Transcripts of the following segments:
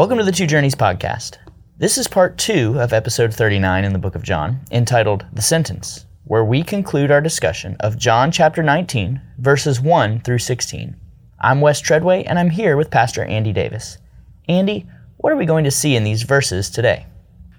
Welcome to the Two Journeys podcast. This is part two of episode 39 in the book of John, entitled The Sentence, where we conclude our discussion of John chapter 19, verses 1 through 16. I'm Wes Treadway, and I'm here with Pastor Andy Davis. Andy, what are we going to see in these verses today?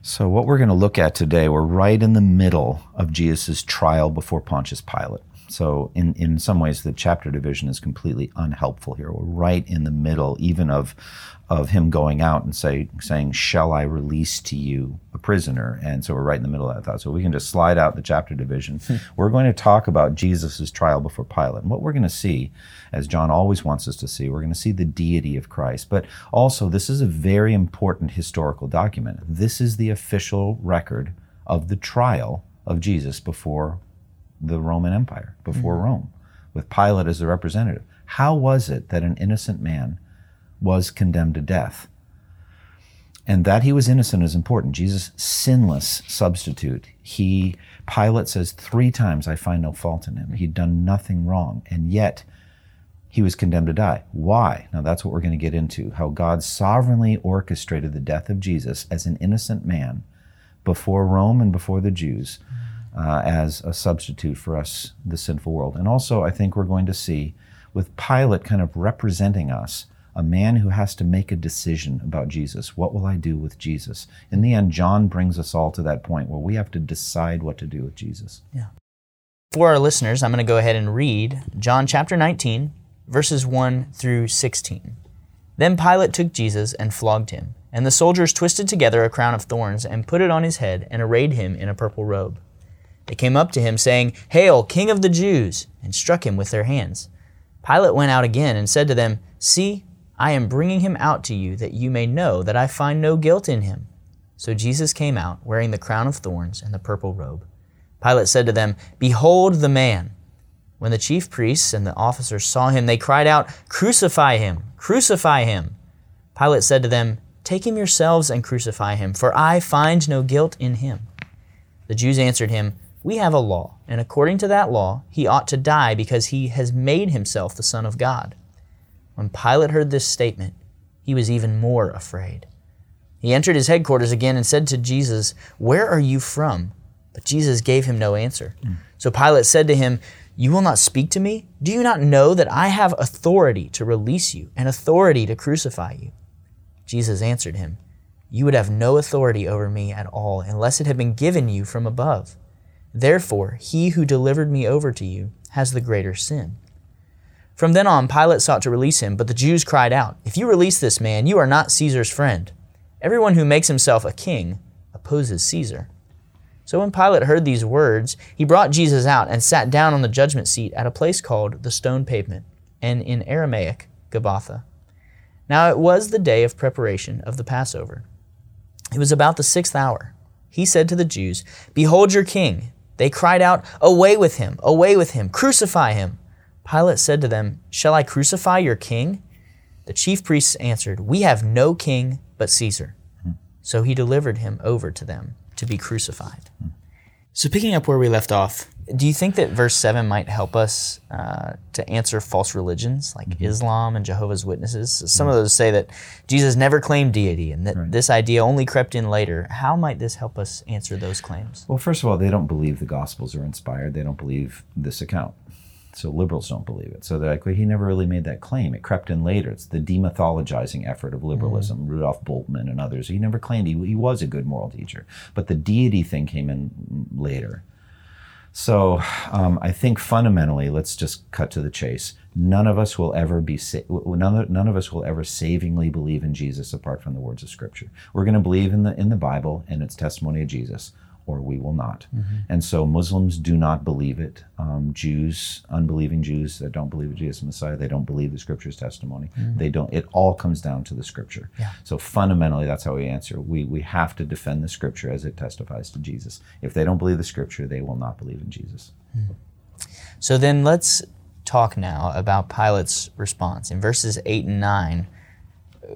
So, what we're going to look at today, we're right in the middle of Jesus' trial before Pontius Pilate. So, in, in some ways, the chapter division is completely unhelpful here. We're right in the middle, even of, of him going out and say, saying, Shall I release to you a prisoner? And so we're right in the middle of that thought. So we can just slide out the chapter division. Hmm. We're going to talk about Jesus' trial before Pilate. And what we're going to see, as John always wants us to see, we're going to see the deity of Christ. But also, this is a very important historical document. This is the official record of the trial of Jesus before the Roman Empire, before mm-hmm. Rome, with Pilate as the representative. How was it that an innocent man was condemned to death. And that he was innocent is important. Jesus, sinless substitute. He, Pilate says three times, I find no fault in him. He'd done nothing wrong. And yet, he was condemned to die. Why? Now, that's what we're going to get into how God sovereignly orchestrated the death of Jesus as an innocent man before Rome and before the Jews uh, as a substitute for us, the sinful world. And also, I think we're going to see with Pilate kind of representing us a man who has to make a decision about Jesus. What will I do with Jesus? In the end, John brings us all to that point where we have to decide what to do with Jesus. Yeah. For our listeners, I'm going to go ahead and read John chapter 19, verses 1 through 16. Then Pilate took Jesus and flogged him, and the soldiers twisted together a crown of thorns and put it on his head and arrayed him in a purple robe. They came up to him, saying, Hail, King of the Jews! and struck him with their hands. Pilate went out again and said to them, See, I am bringing him out to you that you may know that I find no guilt in him. So Jesus came out, wearing the crown of thorns and the purple robe. Pilate said to them, Behold the man. When the chief priests and the officers saw him, they cried out, Crucify him! Crucify him! Pilate said to them, Take him yourselves and crucify him, for I find no guilt in him. The Jews answered him, We have a law, and according to that law, he ought to die because he has made himself the Son of God. When Pilate heard this statement, he was even more afraid. He entered his headquarters again and said to Jesus, Where are you from? But Jesus gave him no answer. Mm. So Pilate said to him, You will not speak to me? Do you not know that I have authority to release you and authority to crucify you? Jesus answered him, You would have no authority over me at all unless it had been given you from above. Therefore, he who delivered me over to you has the greater sin. From then on, Pilate sought to release him, but the Jews cried out, If you release this man, you are not Caesar's friend. Everyone who makes himself a king opposes Caesar. So when Pilate heard these words, he brought Jesus out and sat down on the judgment seat at a place called the stone pavement, and in Aramaic, Gabbatha. Now it was the day of preparation of the Passover. It was about the sixth hour. He said to the Jews, Behold your king. They cried out, Away with him! Away with him! Crucify him! Pilate said to them, Shall I crucify your king? The chief priests answered, We have no king but Caesar. So he delivered him over to them to be crucified. So, picking up where we left off, do you think that verse 7 might help us uh, to answer false religions like mm-hmm. Islam and Jehovah's Witnesses? Some mm-hmm. of those say that Jesus never claimed deity and that right. this idea only crept in later. How might this help us answer those claims? Well, first of all, they don't believe the Gospels are inspired, they don't believe this account. So liberals don't believe it. So they're like, well, he never really made that claim. It crept in later. It's the demythologizing effort of liberalism. Mm-hmm. Rudolf Bultmann and others. He never claimed he, he was a good moral teacher. But the deity thing came in later. So um, I think fundamentally, let's just cut to the chase. None of us will ever be sa- none, of, none of us will ever savingly believe in Jesus apart from the words of Scripture. We're going to believe in the in the Bible and its testimony of Jesus or we will not. Mm-hmm. And so Muslims do not believe it. Um, Jews, unbelieving Jews that don't believe Jesus Messiah, they don't believe the Scripture's testimony. Mm-hmm. They don't. It all comes down to the Scripture. Yeah. So fundamentally, that's how we answer. We we have to defend the Scripture as it testifies to Jesus. If they don't believe the Scripture, they will not believe in Jesus. Mm-hmm. So then let's talk now about Pilate's response in verses eight and nine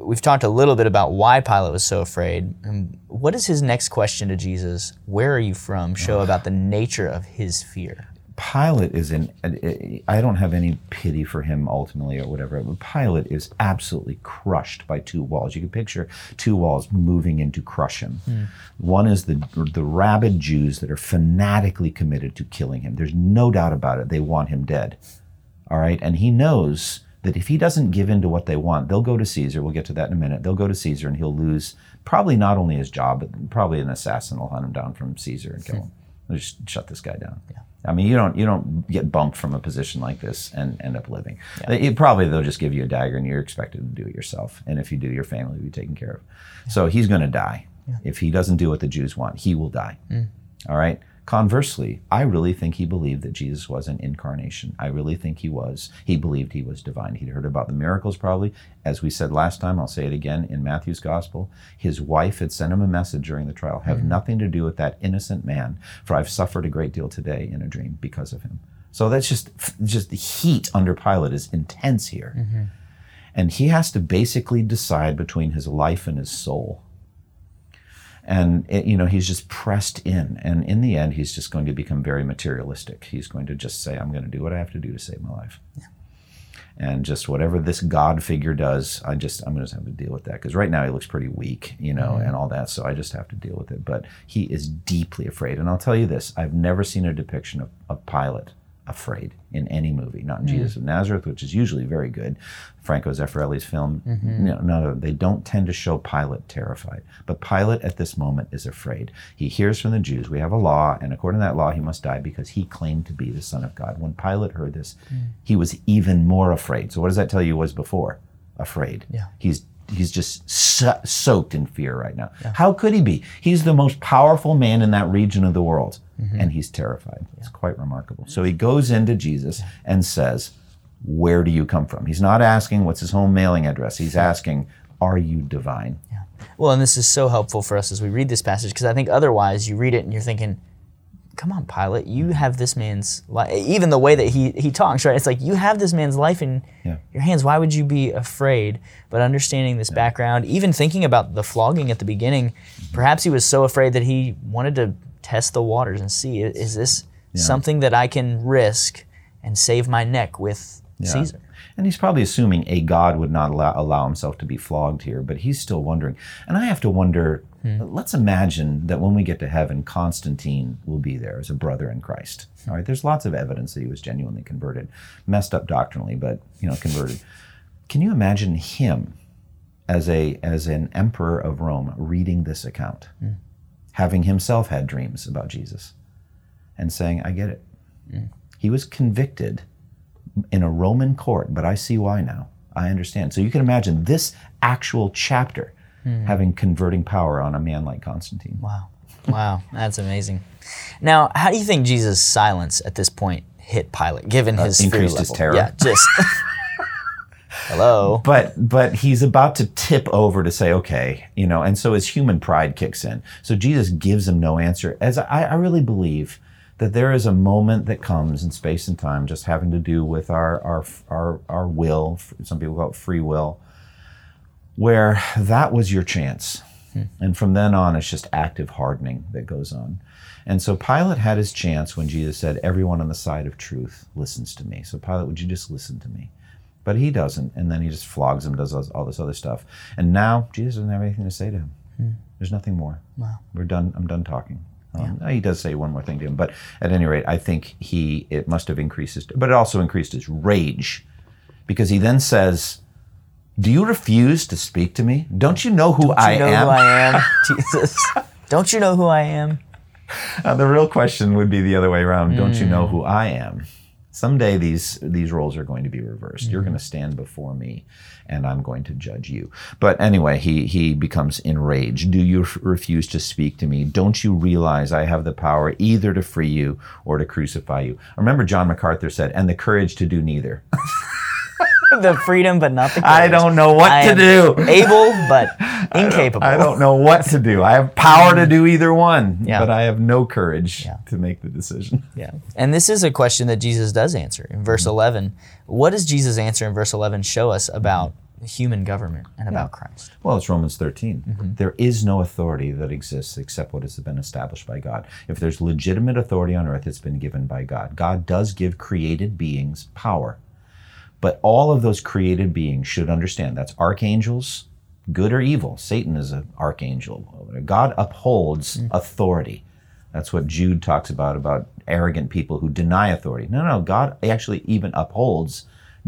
we've talked a little bit about why Pilate was so afraid. And what is his next question to Jesus? Where are you from? Show about the nature of his fear. Pilate is in. I don't have any pity for him ultimately or whatever. But Pilate is absolutely crushed by two walls. You can picture two walls moving in to crush him. Hmm. One is the the rabid Jews that are fanatically committed to killing him. There's no doubt about it. They want him dead. All right, and he knows that if he doesn't give in to what they want, they'll go to Caesar. We'll get to that in a minute. They'll go to Caesar, and he'll lose probably not only his job, but probably an assassin will hunt him down from Caesar and kill hmm. him. They'll just shut this guy down. Yeah. I mean, you don't you don't get bumped from a position like this and end up living. It, probably they'll just give you a dagger and you're expected to do it yourself. And if you do, your family will be taken care of. So he's going to die. If he doesn't do what the Jews want, he will die. Hmm. All right. Conversely, I really think he believed that Jesus was an incarnation. I really think he was. He believed he was divine. He'd heard about the miracles, probably. As we said last time, I'll say it again in Matthew's gospel. His wife had sent him a message during the trial have hmm. nothing to do with that innocent man, for I've suffered a great deal today in a dream because of him. So that's just, just the heat under Pilate is intense here. Mm-hmm. And he has to basically decide between his life and his soul and it, you know he's just pressed in. And in the end he's just going to become very materialistic. He's going to just say i'm going to do what i have to do to save my life. And just whatever this god figure does i just i'm going to have to deal with that. Because right now he looks pretty weak you know mm-hmm. and all that so i just have to deal with it. But he is deeply afraid. And i'll tell you this i've never seen a depiction of, of pilate afraid in any movie not in hmm. jesus of nazareth which is usually very good. Franco zeffirelli's film mm-hmm. you know, no, they don't tend to show pilate terrified but pilate at this moment is afraid. He hears from the jews we have a law and according to that law he must die because he claimed to be the son of god. When pilate heard this hmm. he was even more afraid. So what does that tell you was before? Afraid. Yeah. he's he's just so- soaked in fear right now. How could he be? He's the most powerful man in that region of the world Mm-hmm. and he's terrified it's quite remarkable so he goes into jesus and says where do you come from he's not asking what's his home mailing address he's asking are you divine Yeah. Well, and this is so helpful for us as we read this passage because I think otherwise you read it and you're thinking, come on, Pilate, you mm-hmm. have this man's life. Even the way that he, he talks, right? It's like you have this man's life in Yeah. your hands. Why would you be afraid? But understanding this background, even thinking about the flogging at the beginning, mm-hmm. perhaps he was so afraid that he wanted to test the waters and see is this something that I can risk and save my neck with Caesar? And he's probably assuming a God would not allow, allow himself to be flogged here, but he's still wondering. And I have to wonder hmm. let's imagine that when we get to heaven, Constantine will be there as a brother in Christ. Hmm. All right, there's lots of evidence that he was genuinely converted, messed up doctrinally, but you know, converted. Can you imagine him as a as an emperor of Rome reading this account, hmm. Having himself had dreams about Jesus, and saying, "I get it." He was convicted in a Roman court, but I see why now. I understand. So you can imagine this actual chapter having converting power on a man like Constantine. Wow. Wow, that's amazing. Now, how do you think Jesus' silence at this point hit Pilate, given his fear Uh, increased his level? terror. Yeah, just hello. But but he's about to tip over to say, okay, you know, and so his human pride kicks in. So Jesus gives him no answer. As I, I really believe that there is a moment that comes in space and time, just having to do with our our our, our will. Some people call it free will, where that was your chance. Hmm. And from then on, it's just active hardening that goes on. And so Pilate had his chance when Jesus said, Everyone on the side of truth listens to me. So, Pilate, would you just listen to me? But he doesn't. And then he just flogs him, does all- this other stuff. And now Jesus doesn't have anything to say to him. There's nothing more. Wow. We're done. I'm done talking. Um, He does say one more thing to him. But at any rate, I think he, it must have increased his, but it also increased his rage because he then says, Do you refuse to speak to me? Don't you know who I you know am? who I am, Jesus. Don't you know who I am? Uh, the real question would be the other way around. Don't you Hmm. know who I am? Someday these these roles are going to be reversed. You're Hmm. going to stand before me, and I'm going to judge you. But anyway, he he becomes enraged. Do you f- refuse to speak to me? Don't you realize I have the power either to free you or to crucify you? Remember, John MacArthur said, "And the courage to do neither." The freedom, but not the. courage. I don't know what I to do. Able, but incapable. I don't know what to do. I have power to do either one, Yeah. but I have no courage Yeah. to make the decision. Yeah. And this is a question that Jesus does answer in Mm-hmm. verse 11. What does Jesus answer in verse 11 show us about human government and about Christ. Well, it's Romans 13. There is no authority that exists except what has been established by God. If there's legitimate authority on earth, it's been given by God. God does give created beings power. But all of those created beings should understand that's archangels, good or evil. Satan is an archangel. God upholds hmm. authority. That's what Jude talks about about arrogant people who deny authority. No, no, God actually even upholds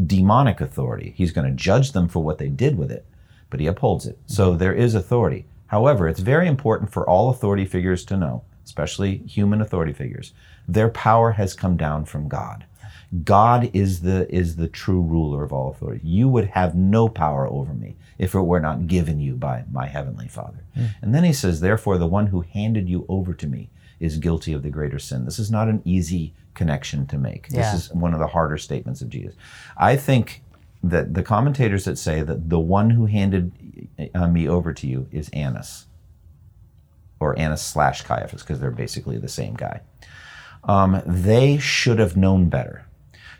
demonic authority. He's going to judge them for what they did with it, but he upholds it. So hmm. there is authority. However, it's very important for all authority figures to know, especially human authority figures, their power has come down from God. God is the is the true ruler of all authority. You would have no power over me if it were not given you by my heavenly Father. And then he says, therefore, the one who handed you over to me is guilty of the greater sin. This is not an easy connection to make. Yeah. This is one of the harder statements of Jesus. I think that the commentators that say that the one who handed uh, me over to you is Annas, or Annas slash Caiaphas, because they're basically the same guy. Um, they should have known better.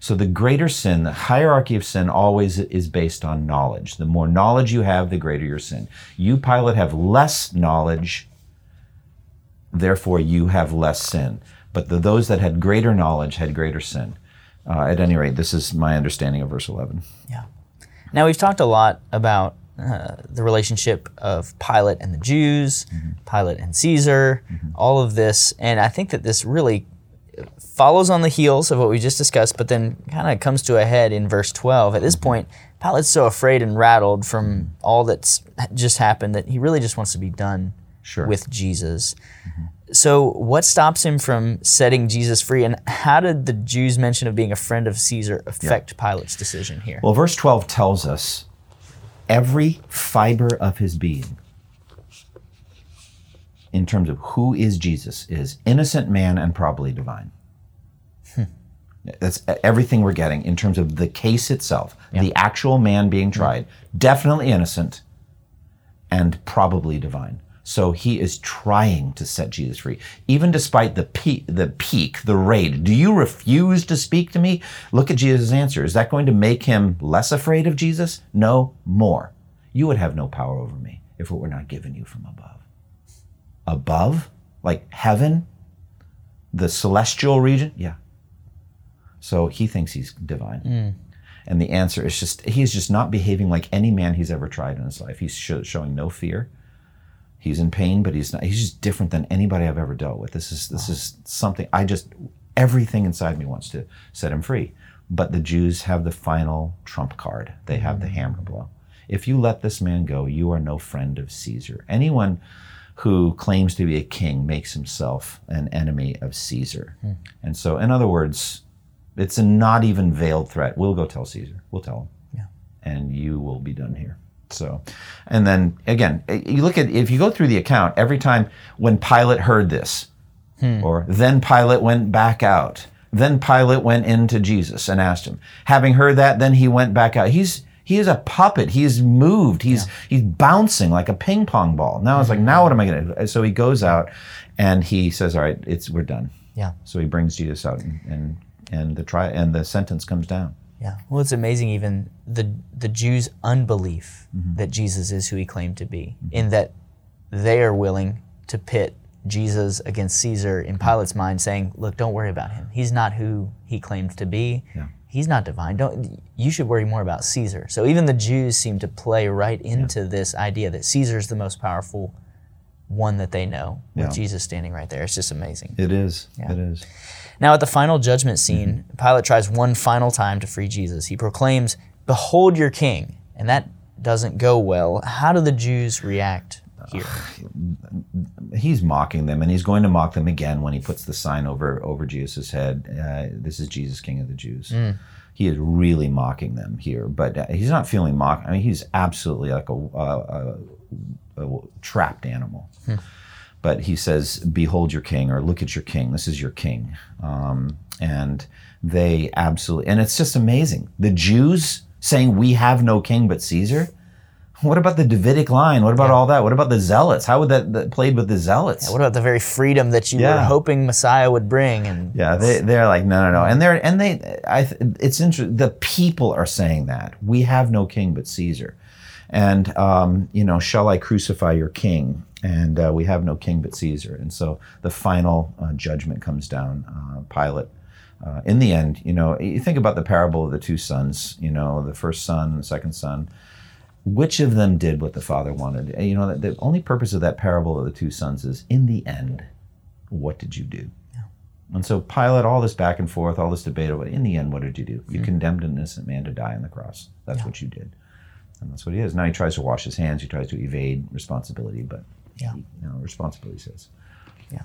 So the greater sin, the hierarchy of sin always is based on knowledge. The more knowledge you have, the greater your sin. You, Pilate, have less knowledge, therefore you have less sin. But the, those that had greater knowledge had greater sin. Uh, at any rate, this is my understanding of verse 11. Yeah. Now we've talked a lot about uh, the relationship of Pilate and the Jews, Pilate and Caesar, all of this, and I think that this really follows on the heels of what we just discussed, but then kind of comes to a head in verse 12. At this mm-hmm. point, Pilate's so afraid and rattled from all that's just happened that he really just wants to be done Sure. with Jesus. Mm-hmm. So, what stops him from setting Jesus free, and how did the Jews' mention of being a friend of Caesar affect Pilate's decision here? Well, verse 12 tells us every fiber of his being, in terms of who is Jesus, is innocent man and probably divine. Hmm. That's everything we're getting in terms of the case itself, the actual man being tried, definitely innocent and probably divine. So he is trying to set Jesus free, even despite the peak, the peak, the raid. Do you refuse to speak to me? Look at Jesus' answer. Is that going to make him less afraid of Jesus? No, more. You would have no power over me if it were not given you from above. Above, like heaven, the celestial region. Yeah. So he thinks he's divine. Hmm. And the answer is just, he is just not behaving like any man he's ever tried in his life. He's sho- showing no fear. He's in pain, but he's not. He's just different than anybody I've ever dealt with. This is this is something I just everything inside me wants to set him free. But the Jews have the final trump card. They have the hmm. hammer blow. If you let this man go, you are no friend of Caesar. Anyone who claims to be a king makes himself an enemy of Caesar. Hmm. And so, in other words, it's a not even veiled threat. We'll go tell Caesar. We'll tell him. Yeah. And you will be done here. So, and then again, eh, you look at, if you go through the account, every time when Pilate heard this, hmm. or then Pilate went back out, then Pilate went into Jesus and asked him. Having heard that, then he went back out. He's, he is a puppet. He's moved. He's he's bouncing like a ping pong ball. Now it's like, now what am I going to do? So he goes out and he says, "All right, it's we're done." Yeah. So he brings Jesus out, and and, and the try and the sentence comes down. Yeah. Well, it's amazing even the the Jews' unbelief mm-hmm. that Jesus is who he claimed to be, mm-hmm. in that they are willing to pit Jesus against Caesar in mm-hmm. Pilate's mind, saying, "Look, don't worry about him. He's not who he claimed to be. Yeah. He's not divine. Don't you should worry more about Caesar." So even the Jews seem to play right into this idea that Caesar's the most powerful one that they know, with Yeah. Jesus standing right there. It's just amazing. It is. Yeah. It is. Now, at the final judgment scene, mm-hmm. Pilate tries one final time to free Jesus. He proclaims, Behold your king. And that doesn't go well. How do the Jews react here? He's mocking them, and he's going to mock them again when he puts the sign over over Jesus' head. Uh, this is Jesus, King of the Jews. He is really mocking them here, but uh, he's not feeling mocked. I mean, he's absolutely like a, a, a, a trapped animal. But he says, "Behold your king," or "Look at your king. This is your king." Um, and they absolutely, and it's just amazing. The Jews saying, "We have no king but Caesar." What about the Davidic line? What about all that? What about the zealots? How would that, that played with the zealots? What about the very freedom that you were hoping Messiah would bring? And Yeah, they they're like no no no, and they're and they I it's interesting. The people are saying that we have no king but Caesar, and um, you know, shall I crucify your king? And uh, we have no king but Caesar, and so the final uh, judgment comes down. Uh, Pilate. Uh, in the end, you know, you think about the parable of the two sons. You know, the first son, the second son. Which of them did what the father wanted? You know, the, the only purpose of that parable of the two sons is, in the end, what did you do? And so Pilate, all this back and forth, all this debate over, in the end, what did you do? You hmm. condemned an innocent man to die on the cross. That's what you did. And that's what he is. Now he tries to wash his hands. He tries to evade responsibility, but Yeah. he, you know, responsibility says. Yeah.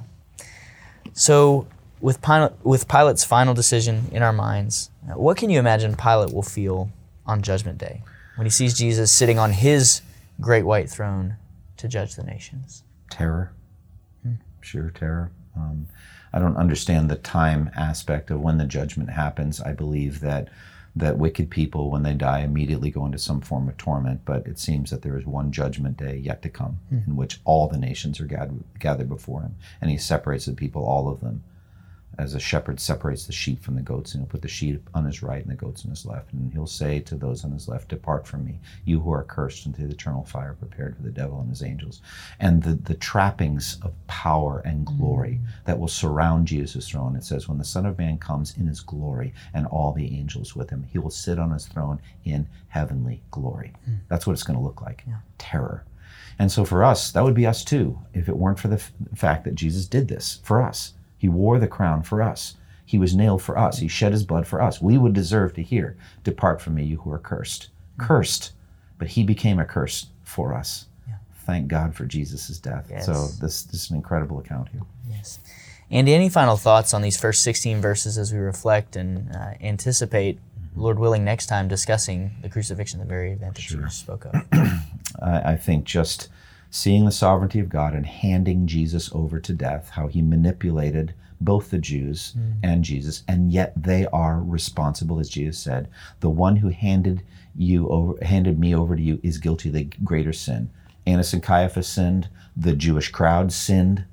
So, with Pilate, with Pilate's final decision in our minds, what can you imagine Pilate will feel on Judgment Day when he sees Jesus sitting on his great white throne to judge the nations? terror, sheer terror. Um, I don't understand the time aspect of when the judgment happens. I believe that that wicked people, when they die, immediately go into some form of torment. But it seems that there is one judgment day yet to come, in which all the nations are gathered, gathered before him, and he separates the people, all of them, as a shepherd separates the sheep from the goats, and he'll put the sheep on his right and the goats on his left, and he'll say to those on his left, "Depart from me, you who are cursed, into the eternal fire prepared for the devil and his angels." And the the trappings of power and glory mm. that will surround Jesus' throne. It says, "When the Son of Man comes in his glory and all the angels with him, he will sit on his throne in heavenly glory." Hmm. That's what it's going to look like. Terror. And so for us, that would be us too, if it weren't for the f- fact that Jesus did this for us. He wore the crown for us. He was nailed for us. He shed his blood for us. We would deserve to hear, Depart from me, you who are cursed. Cursed. But he became a curse for us. Thank God for Jesus' death. Yes. So this, this is an incredible account here. Yes. Andy, any final thoughts on these first 16 verses as we reflect and uh, anticipate, Lord willing, next time discussing the crucifixion, the very event that you spoke of? I, I think just seeing the sovereignty of God and handing Jesus over to death, how he manipulated both the Jews mm. and Jesus, and yet they are responsible, as Jesus said. The one who handed you over, handed me over to you, is guilty of the greater sin. Annas and Caiaphas sinned. The Jewish crowd sinned,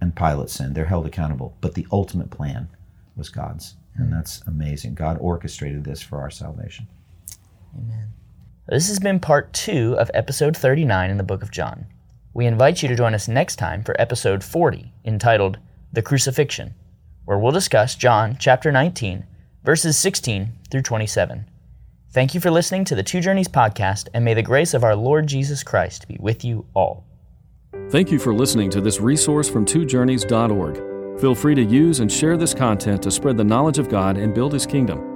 and Pilate sinned. They're held accountable, but the ultimate plan was God's, and mm. that's amazing. God orchestrated this for our salvation. Amen. This has been part two of episode 39 in the book of John. We invite you to join us next time for episode 40, entitled The Crucifixion, where we'll discuss John chapter 19, verses 16 through 27. Thank you for listening to the Two Journeys podcast, and may the grace of our Lord Jesus Christ be with you all. Thank you for listening to this resource from twojourneys.org. Feel free to use and share this content to spread the knowledge of God and build His kingdom.